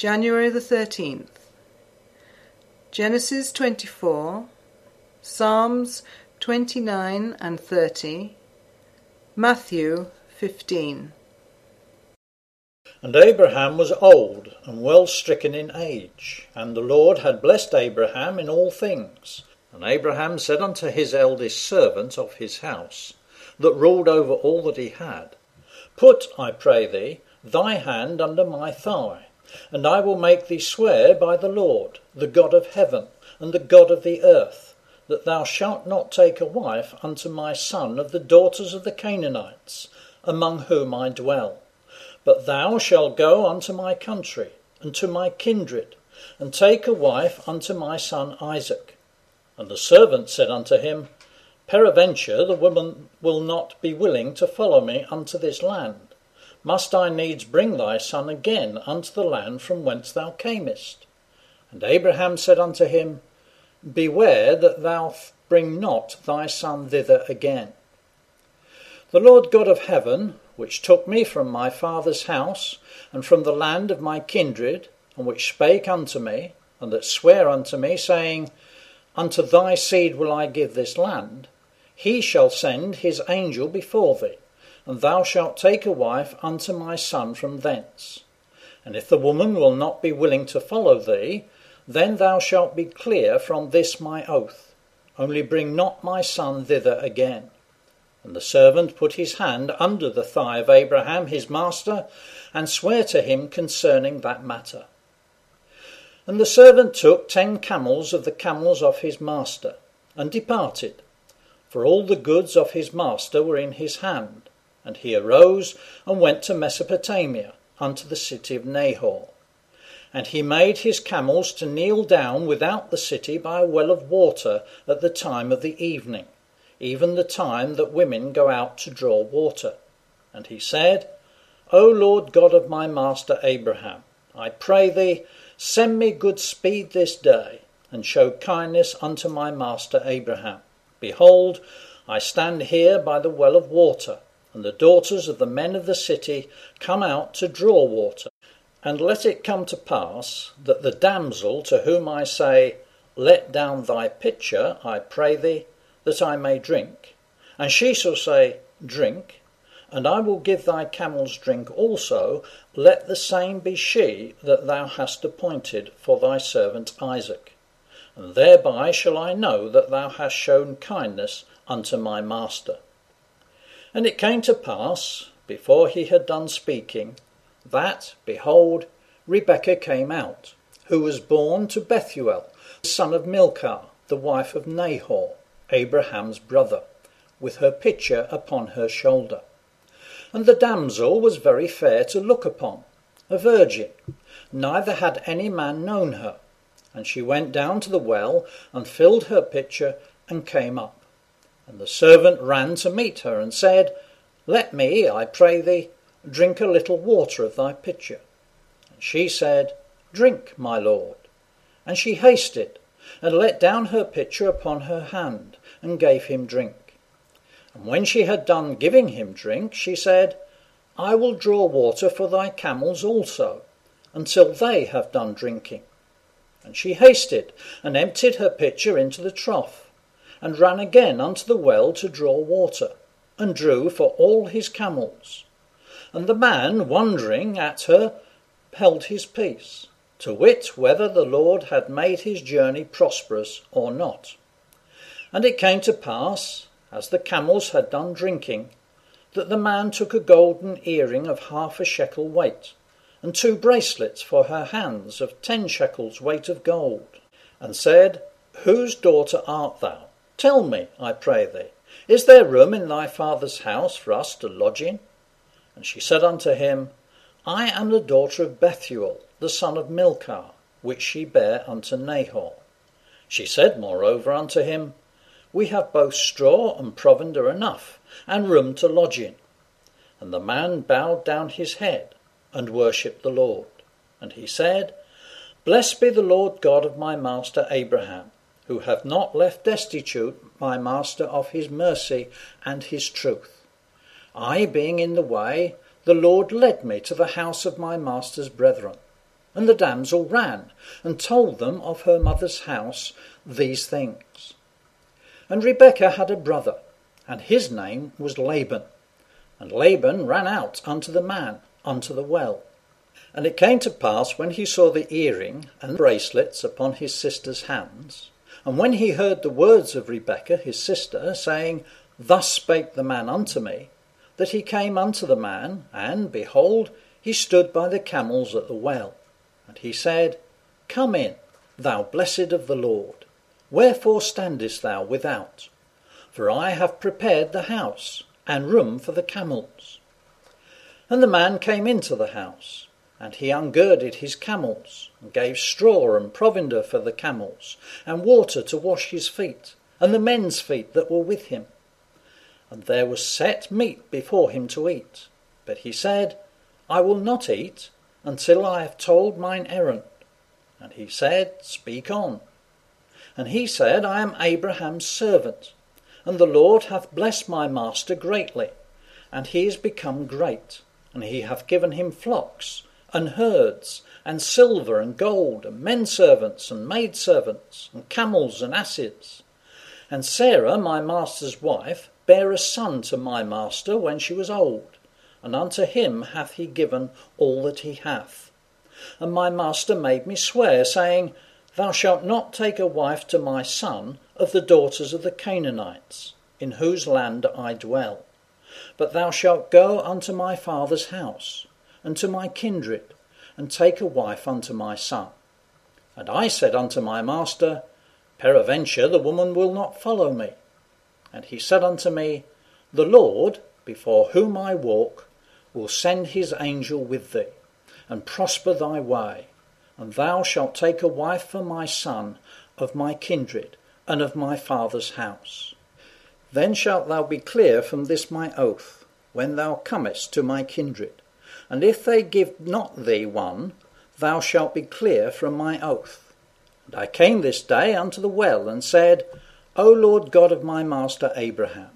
January the 13th. Genesis 24, Psalms 29 and 30, Matthew 15. And Abraham was old and well stricken in age, and the Lord had blessed Abraham in all things. And Abraham said unto his eldest servant of his house, that ruled over all that he had, Put, I pray thee, thy hand under my thigh, and I will make thee swear by the Lord, the God of heaven and the God of the earth, that thou shalt not take a wife unto my son of the daughters of the Canaanites, among whom I dwell. But thou shalt go unto my country, and to my kindred, and take a wife unto my son Isaac. And the servant said unto him, Peradventure the woman will not be willing to follow me unto this land must I needs bring thy son again unto the land from whence thou camest? And Abraham said unto him, Beware that thou bring not thy son thither again. The Lord God of heaven, which took me from my father's house, and from the land of my kindred, and which spake unto me, and that sware unto me, saying, Unto thy seed will I give this land, he shall send his angel before thee and thou shalt take a wife unto my son from thence. And if the woman will not be willing to follow thee, then thou shalt be clear from this my oath. Only bring not my son thither again. And the servant put his hand under the thigh of Abraham his master, and sware to him concerning that matter. And the servant took ten camels of the camels of his master, and departed, for all the goods of his master were in his hand. And he arose and went to Mesopotamia, unto the city of Nahor. And he made his camels to kneel down without the city by a well of water at the time of the evening, even the time that women go out to draw water. And he said, O Lord God of my master Abraham, I pray thee, send me good speed this day, and show kindness unto my master Abraham. Behold, I stand here by the well of water and the daughters of the men of the city come out to draw water. And let it come to pass that the damsel to whom I say, Let down thy pitcher, I pray thee, that I may drink, and she shall say, Drink, and I will give thy camels drink also, let the same be she that thou hast appointed for thy servant Isaac. And thereby shall I know that thou hast shown kindness unto my master. And it came to pass, before he had done speaking, that, behold, Rebekah came out, who was born to Bethuel, the son of Milcah, the wife of Nahor, Abraham's brother, with her pitcher upon her shoulder. And the damsel was very fair to look upon, a virgin, neither had any man known her. And she went down to the well, and filled her pitcher, and came up. And the servant ran to meet her and said, Let me, I pray thee, drink a little water of thy pitcher. And she said, Drink, my lord. And she hasted, and let down her pitcher upon her hand, and gave him drink. And when she had done giving him drink, she said, I will draw water for thy camels also, until they have done drinking. And she hasted, and emptied her pitcher into the trough and ran again unto the well to draw water, and drew for all his camels. And the man, wondering at her, held his peace, to wit whether the Lord had made his journey prosperous or not. And it came to pass, as the camels had done drinking, that the man took a golden earring of half a shekel weight, and two bracelets for her hands of ten shekels weight of gold, and said, Whose daughter art thou? Tell me, I pray thee, is there room in thy father's house for us to lodge in? And she said unto him, I am the daughter of Bethuel, the son of Milcah, which she bare unto Nahor. She said moreover unto him, We have both straw and provender enough, and room to lodge in. And the man bowed down his head, and worshipped the Lord. And he said, Blessed be the Lord God of my master Abraham who have not left destitute my master of his mercy and his truth. I being in the way, the Lord led me to the house of my master's brethren. And the damsel ran and told them of her mother's house these things. And Rebekah had a brother, and his name was Laban. And Laban ran out unto the man unto the well. And it came to pass when he saw the earring and bracelets upon his sister's hands, and when he heard the words of Rebekah his sister, saying, Thus spake the man unto me, that he came unto the man, and, behold, he stood by the camels at the well. And he said, Come in, thou blessed of the Lord. Wherefore standest thou without? For I have prepared the house, and room for the camels. And the man came into the house, and he ungirded his camels, and gave straw and provender for the camels, and water to wash his feet, and the men's feet that were with him. And there was set meat before him to eat. But he said, I will not eat until I have told mine errand. And he said, Speak on. And he said, I am Abraham's servant, and the Lord hath blessed my master greatly, and he is become great, and he hath given him flocks, and herds, and silver, and gold, and men servants, and maid servants, and camels, and asses. And Sarah, my master's wife, bare a son to my master when she was old, and unto him hath he given all that he hath. And my master made me swear, saying, Thou shalt not take a wife to my son of the daughters of the Canaanites, in whose land I dwell. But thou shalt go unto my father's house, and to my kindred, and take a wife unto my son. And I said unto my master, Peradventure the woman will not follow me. And he said unto me, The Lord, before whom I walk, will send his angel with thee, and prosper thy way and thou shalt take a wife for my son of my kindred and of my father's house. Then shalt thou be clear from this my oath, when thou comest to my kindred. And if they give not thee one, thou shalt be clear from my oath. And I came this day unto the well, and said, O Lord God of my master Abraham,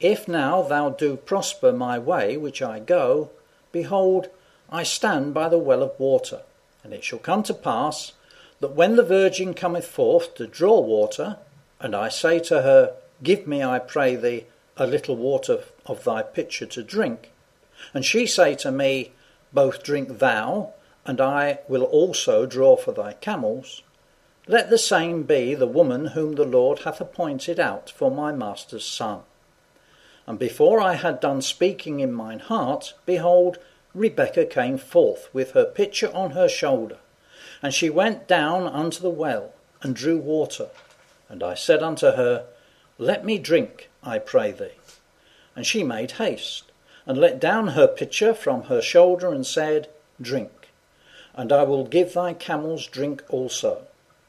if now thou do prosper my way which I go, behold, I stand by the well of water and it shall come to pass that when the virgin cometh forth to draw water, and I say to her, Give me, I pray thee, a little water of thy pitcher to drink, and she say to me, Both drink thou, and I will also draw for thy camels, let the same be the woman whom the Lord hath appointed out for my master's son. And before I had done speaking in mine heart, behold, Rebekah came forth with her pitcher on her shoulder, and she went down unto the well and drew water. And I said unto her, Let me drink, I pray thee. And she made haste, and let down her pitcher from her shoulder, and said, Drink, and I will give thy camels drink also.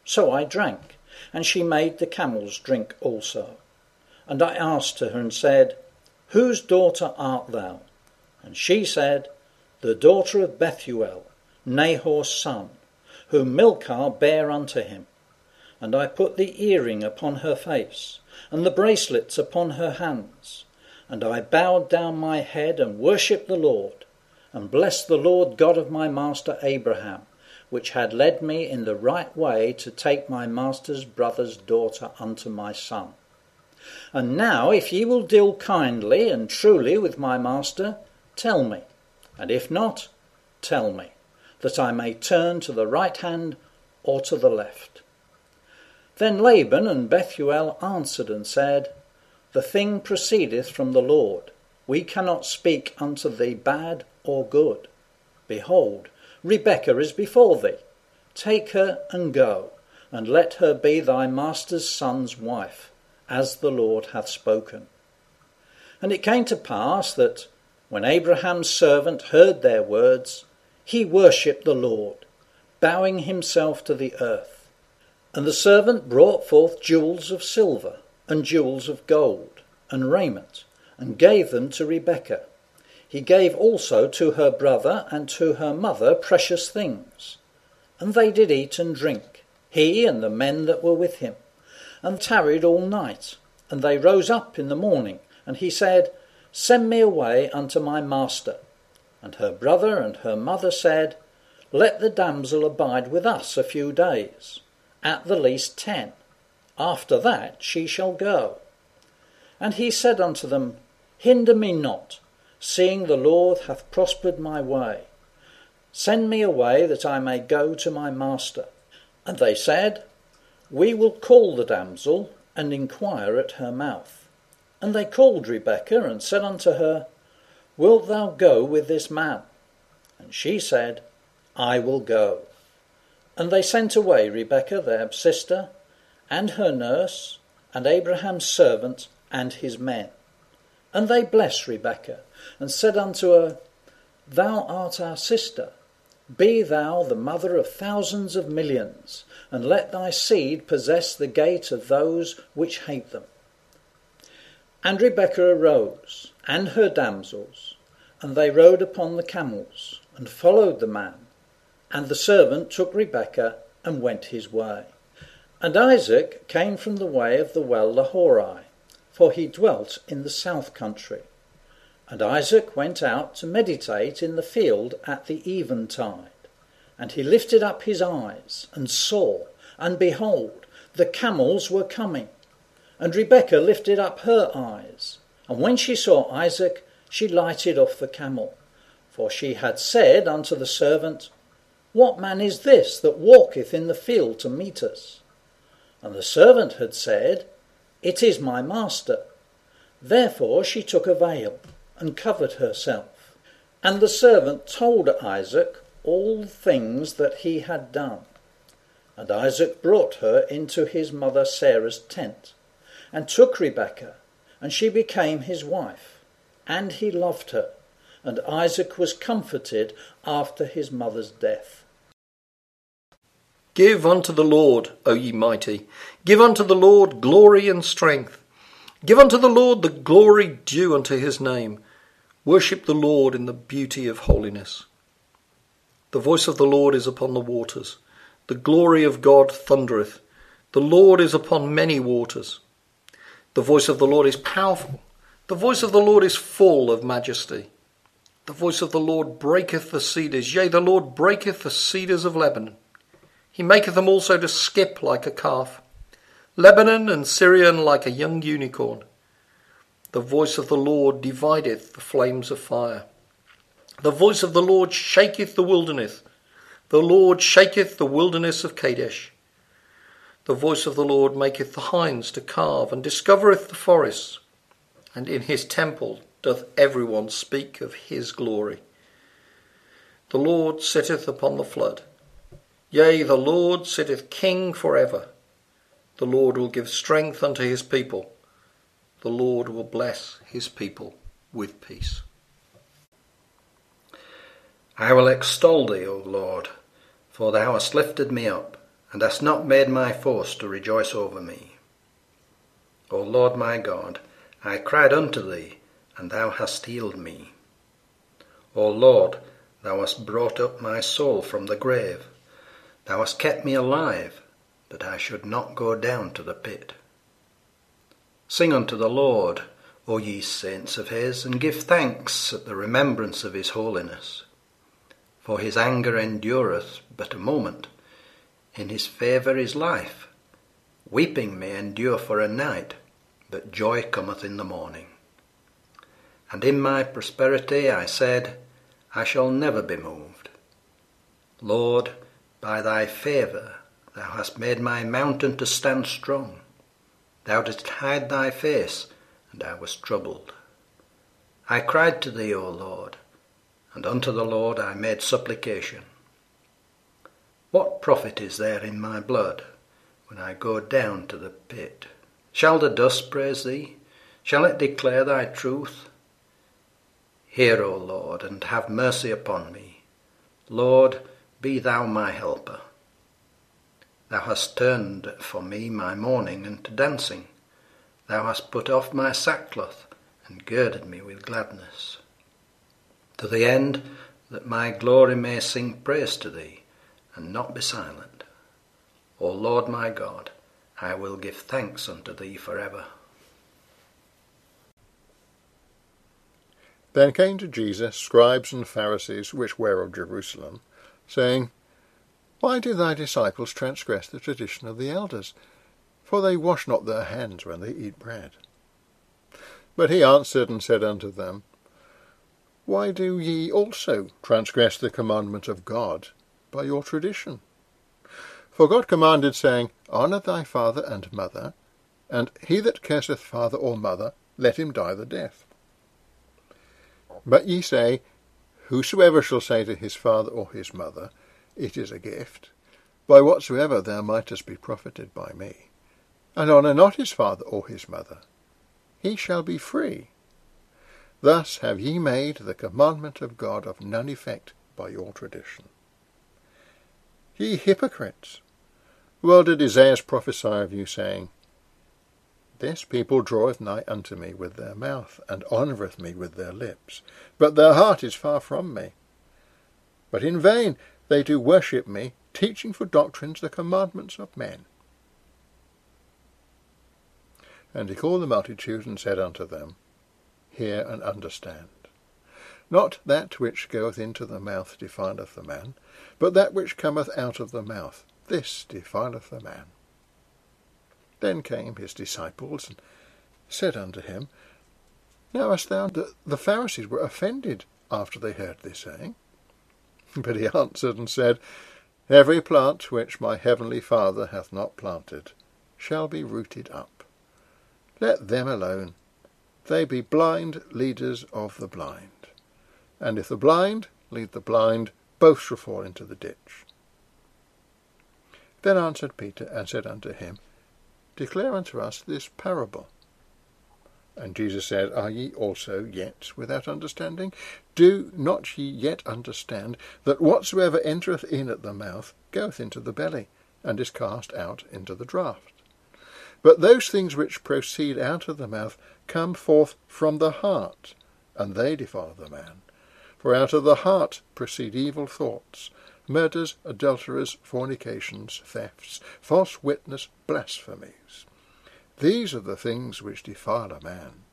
So I drank, and she made the camels drink also. And I asked her and said, Whose daughter art thou? And she said, the daughter of Bethuel, Nahor's son, whom Milcah bare unto him. And I put the earring upon her face, and the bracelets upon her hands. And I bowed down my head and worshipped the Lord, and blessed the Lord God of my master Abraham, which had led me in the right way to take my master's brother's daughter unto my son. And now, if ye will deal kindly and truly with my master, tell me, and if not, tell me, that I may turn to the right hand or to the left. Then Laban and Bethuel answered and said, The thing proceedeth from the Lord. We cannot speak unto thee bad or good. Behold, Rebekah is before thee. Take her and go, and let her be thy master's son's wife, as the Lord hath spoken. And it came to pass that when Abraham's servant heard their words, he worshipped the Lord, bowing himself to the earth. And the servant brought forth jewels of silver and jewels of gold and raiment, and gave them to Rebekah. He gave also to her brother and to her mother precious things. And they did eat and drink, he and the men that were with him, and tarried all night. And they rose up in the morning, and he said, Send me away unto my master. And her brother and her mother said, Let the damsel abide with us a few days, at the least ten. After that she shall go. And he said unto them, Hinder me not, seeing the Lord hath prospered my way. Send me away that I may go to my master. And they said, We will call the damsel and inquire at her mouth. And they called Rebekah and said unto her, Wilt thou go with this man? And she said, I will go. And they sent away Rebekah their sister, and her nurse, and Abraham's servant, and his men. And they blessed Rebekah, and said unto her, Thou art our sister. Be thou the mother of thousands of millions, and let thy seed possess the gate of those which hate them. And Rebekah arose, and her damsels, and they rode upon the camels, and followed the man. And the servant took Rebekah, and went his way. And Isaac came from the way of the well Lahairoi, for he dwelt in the south country. And Isaac went out to meditate in the field at the eventide. And he lifted up his eyes, and saw, and behold, the camels were coming. And Rebekah lifted up her eyes, and when she saw Isaac, she lighted off the camel. For she had said unto the servant, What man is this that walketh in the field to meet us? And the servant had said, It is my master. Therefore she took a veil and covered herself. And the servant told Isaac all things that he had done. And Isaac brought her into his mother Sarah's tent, and took Rebekah, and she became his wife. And he loved her, and Isaac was comforted after his mother's death. Give unto the Lord, O ye mighty, give unto the Lord glory and strength. Give unto the Lord the glory due unto his name. Worship the Lord in the beauty of holiness. The voice of the Lord is upon the waters. The glory of God thundereth. The Lord is upon many waters. The voice of the Lord is powerful. The voice of the Lord is full of majesty. The voice of the Lord breaketh the cedars. Yea, the Lord breaketh the cedars of Lebanon. He maketh them also to skip like a calf, Lebanon and Sirion like a young unicorn. The voice of the Lord divideth the flames of fire. The voice of the Lord shaketh the wilderness. The Lord shaketh the wilderness of Kadesh. The voice of the Lord maketh the hinds to calve, and discovereth the forests. And in his temple doth every one speak of his glory. The Lord sitteth upon the flood. Yea, the Lord sitteth king for ever. The Lord will give strength unto his people. The Lord will bless his people with peace. I will extol thee, O Lord, for thou hast lifted me up, and hast not made my foes to rejoice over me. O Lord my God, I cried unto thee, and thou hast healed me. O Lord, thou hast brought up my soul from the grave. Thou hast kept me alive, that I should not go down to the pit. Sing unto the Lord, O ye saints of his, and give thanks at the remembrance of his holiness. For his anger endureth but a moment, in his favour is life. Weeping may endure for a night, but joy cometh in the morning. And in my prosperity I said, I shall never be moved. Lord, by thy favour thou hast made my mountain to stand strong. Thou didst hide thy face, and I was troubled. I cried to thee, O Lord, and unto the Lord I made supplication. What profit is there in my blood when I go down to the pit? Shall the dust praise thee? Shall it declare thy truth? Hear, O Lord, and have mercy upon me. Lord, be thou my helper. Thou hast turned for me my mourning into dancing. Thou hast put off my sackcloth and girded me with gladness. To the end that my glory may sing praise to thee and not be silent. O Lord my God, I will give thanks unto thee for ever. Then came to Jesus scribes and Pharisees which were of Jerusalem, saying, Why do thy disciples transgress the tradition of the elders? For they wash not their hands when they eat bread. But he answered and said unto them, Why do ye also transgress the commandment of God by your tradition? For God commanded, saying, Honour thy father and mother, and he that curseth father or mother, let him die the death. But ye say, Whosoever shall say to his father or his mother, It is a gift, by whatsoever thou mightest be profited by me, and honour not his father or his mother, he shall be free. Thus have ye made the commandment of God of none effect by your tradition. Ye hypocrites! Well did Isaiah prophesy of you, saying, This people draweth nigh unto me with their mouth, and honoureth me with their lips, but their heart is far from me. But in vain they do worship me, teaching for doctrines the commandments of men. And he called the multitude, and said unto them, Hear and understand. Not that which goeth into the mouth defileth the man, but that which cometh out of the mouth, this defileth the man. Then came his disciples, and said unto him, Knowest thou that the Pharisees were offended after they heard this saying? But he answered and said, Every plant which my heavenly Father hath not planted shall be rooted up. Let them alone. They be blind leaders of the blind. And if the blind lead the blind, both shall fall into the ditch. Then answered Peter and said unto him, Declare unto us this parable. And Jesus said, Are ye also yet without understanding? Do not ye yet understand that whatsoever entereth in at the mouth goeth into the belly, and is cast out into the draught? But those things which proceed out of the mouth come forth from the heart, and they defile the man. For out of the heart proceed evil thoughts, murders, adulteries, fornications, thefts, false witness, blasphemies. These are the things which defile a man.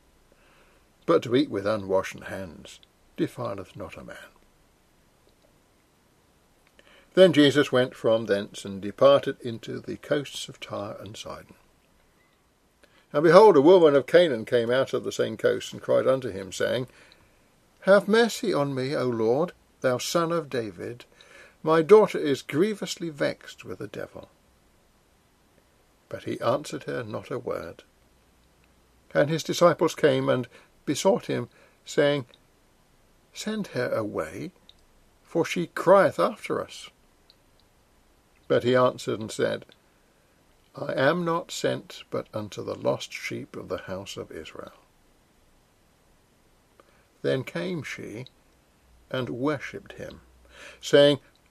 But to eat with unwashen hands defileth not a man. Then Jesus went from thence and departed into the coasts of Tyre and Sidon. And behold, a woman of Canaan came out of the same coast, and cried unto him, saying, Have mercy on me, O Lord, thou son of David. My daughter is grievously vexed with a devil. But he answered her not a word. And his disciples came and besought him, saying, Send her away, for she crieth after us. But he answered and said, I am not sent but unto the lost sheep of the house of Israel. Then came she and worshipped him, saying,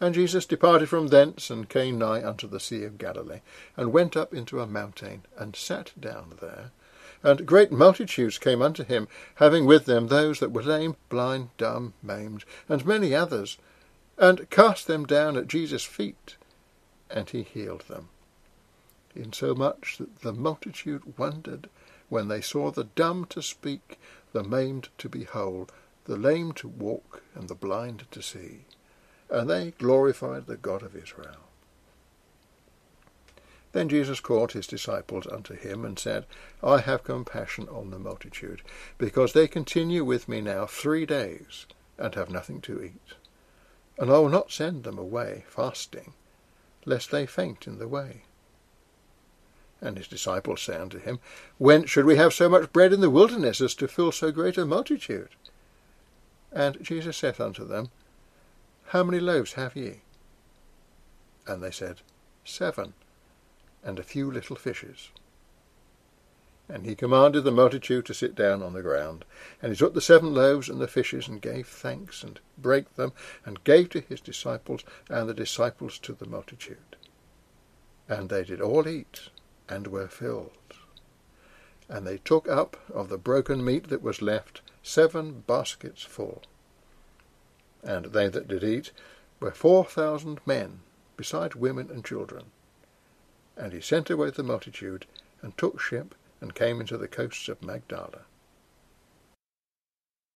And Jesus departed from thence, and came nigh unto the sea of Galilee, and went up into a mountain, and sat down there. And great multitudes came unto him, having with them those that were lame, blind, dumb, maimed, and many others, and cast them down at Jesus' feet, and he healed them. Insomuch that the multitude wondered when they saw the dumb to speak, the maimed to be whole, the lame to walk, and the blind to see. And they glorified the God of Israel. Then Jesus called his disciples unto him, and said, I have compassion on the multitude, because they continue with me now three days, and have nothing to eat and I will not send them away fasting, lest they faint in the way. And his disciples say unto him, Whence should we have so much bread in the wilderness as to fill so great a multitude? And Jesus saith unto them, How many loaves have ye? And they said, Seven, and a few little fishes. And he commanded the multitude to sit down on the ground. And he took the seven loaves and the fishes, and gave thanks, and brake them, and gave to his disciples, and the disciples to the multitude. And they did all eat, and were filled. And they took up of the broken meat that was left seven baskets full. And they that did eat were four thousand men, besides women and children. And he sent away the multitude, and took ship, and came into the coasts of Magdala.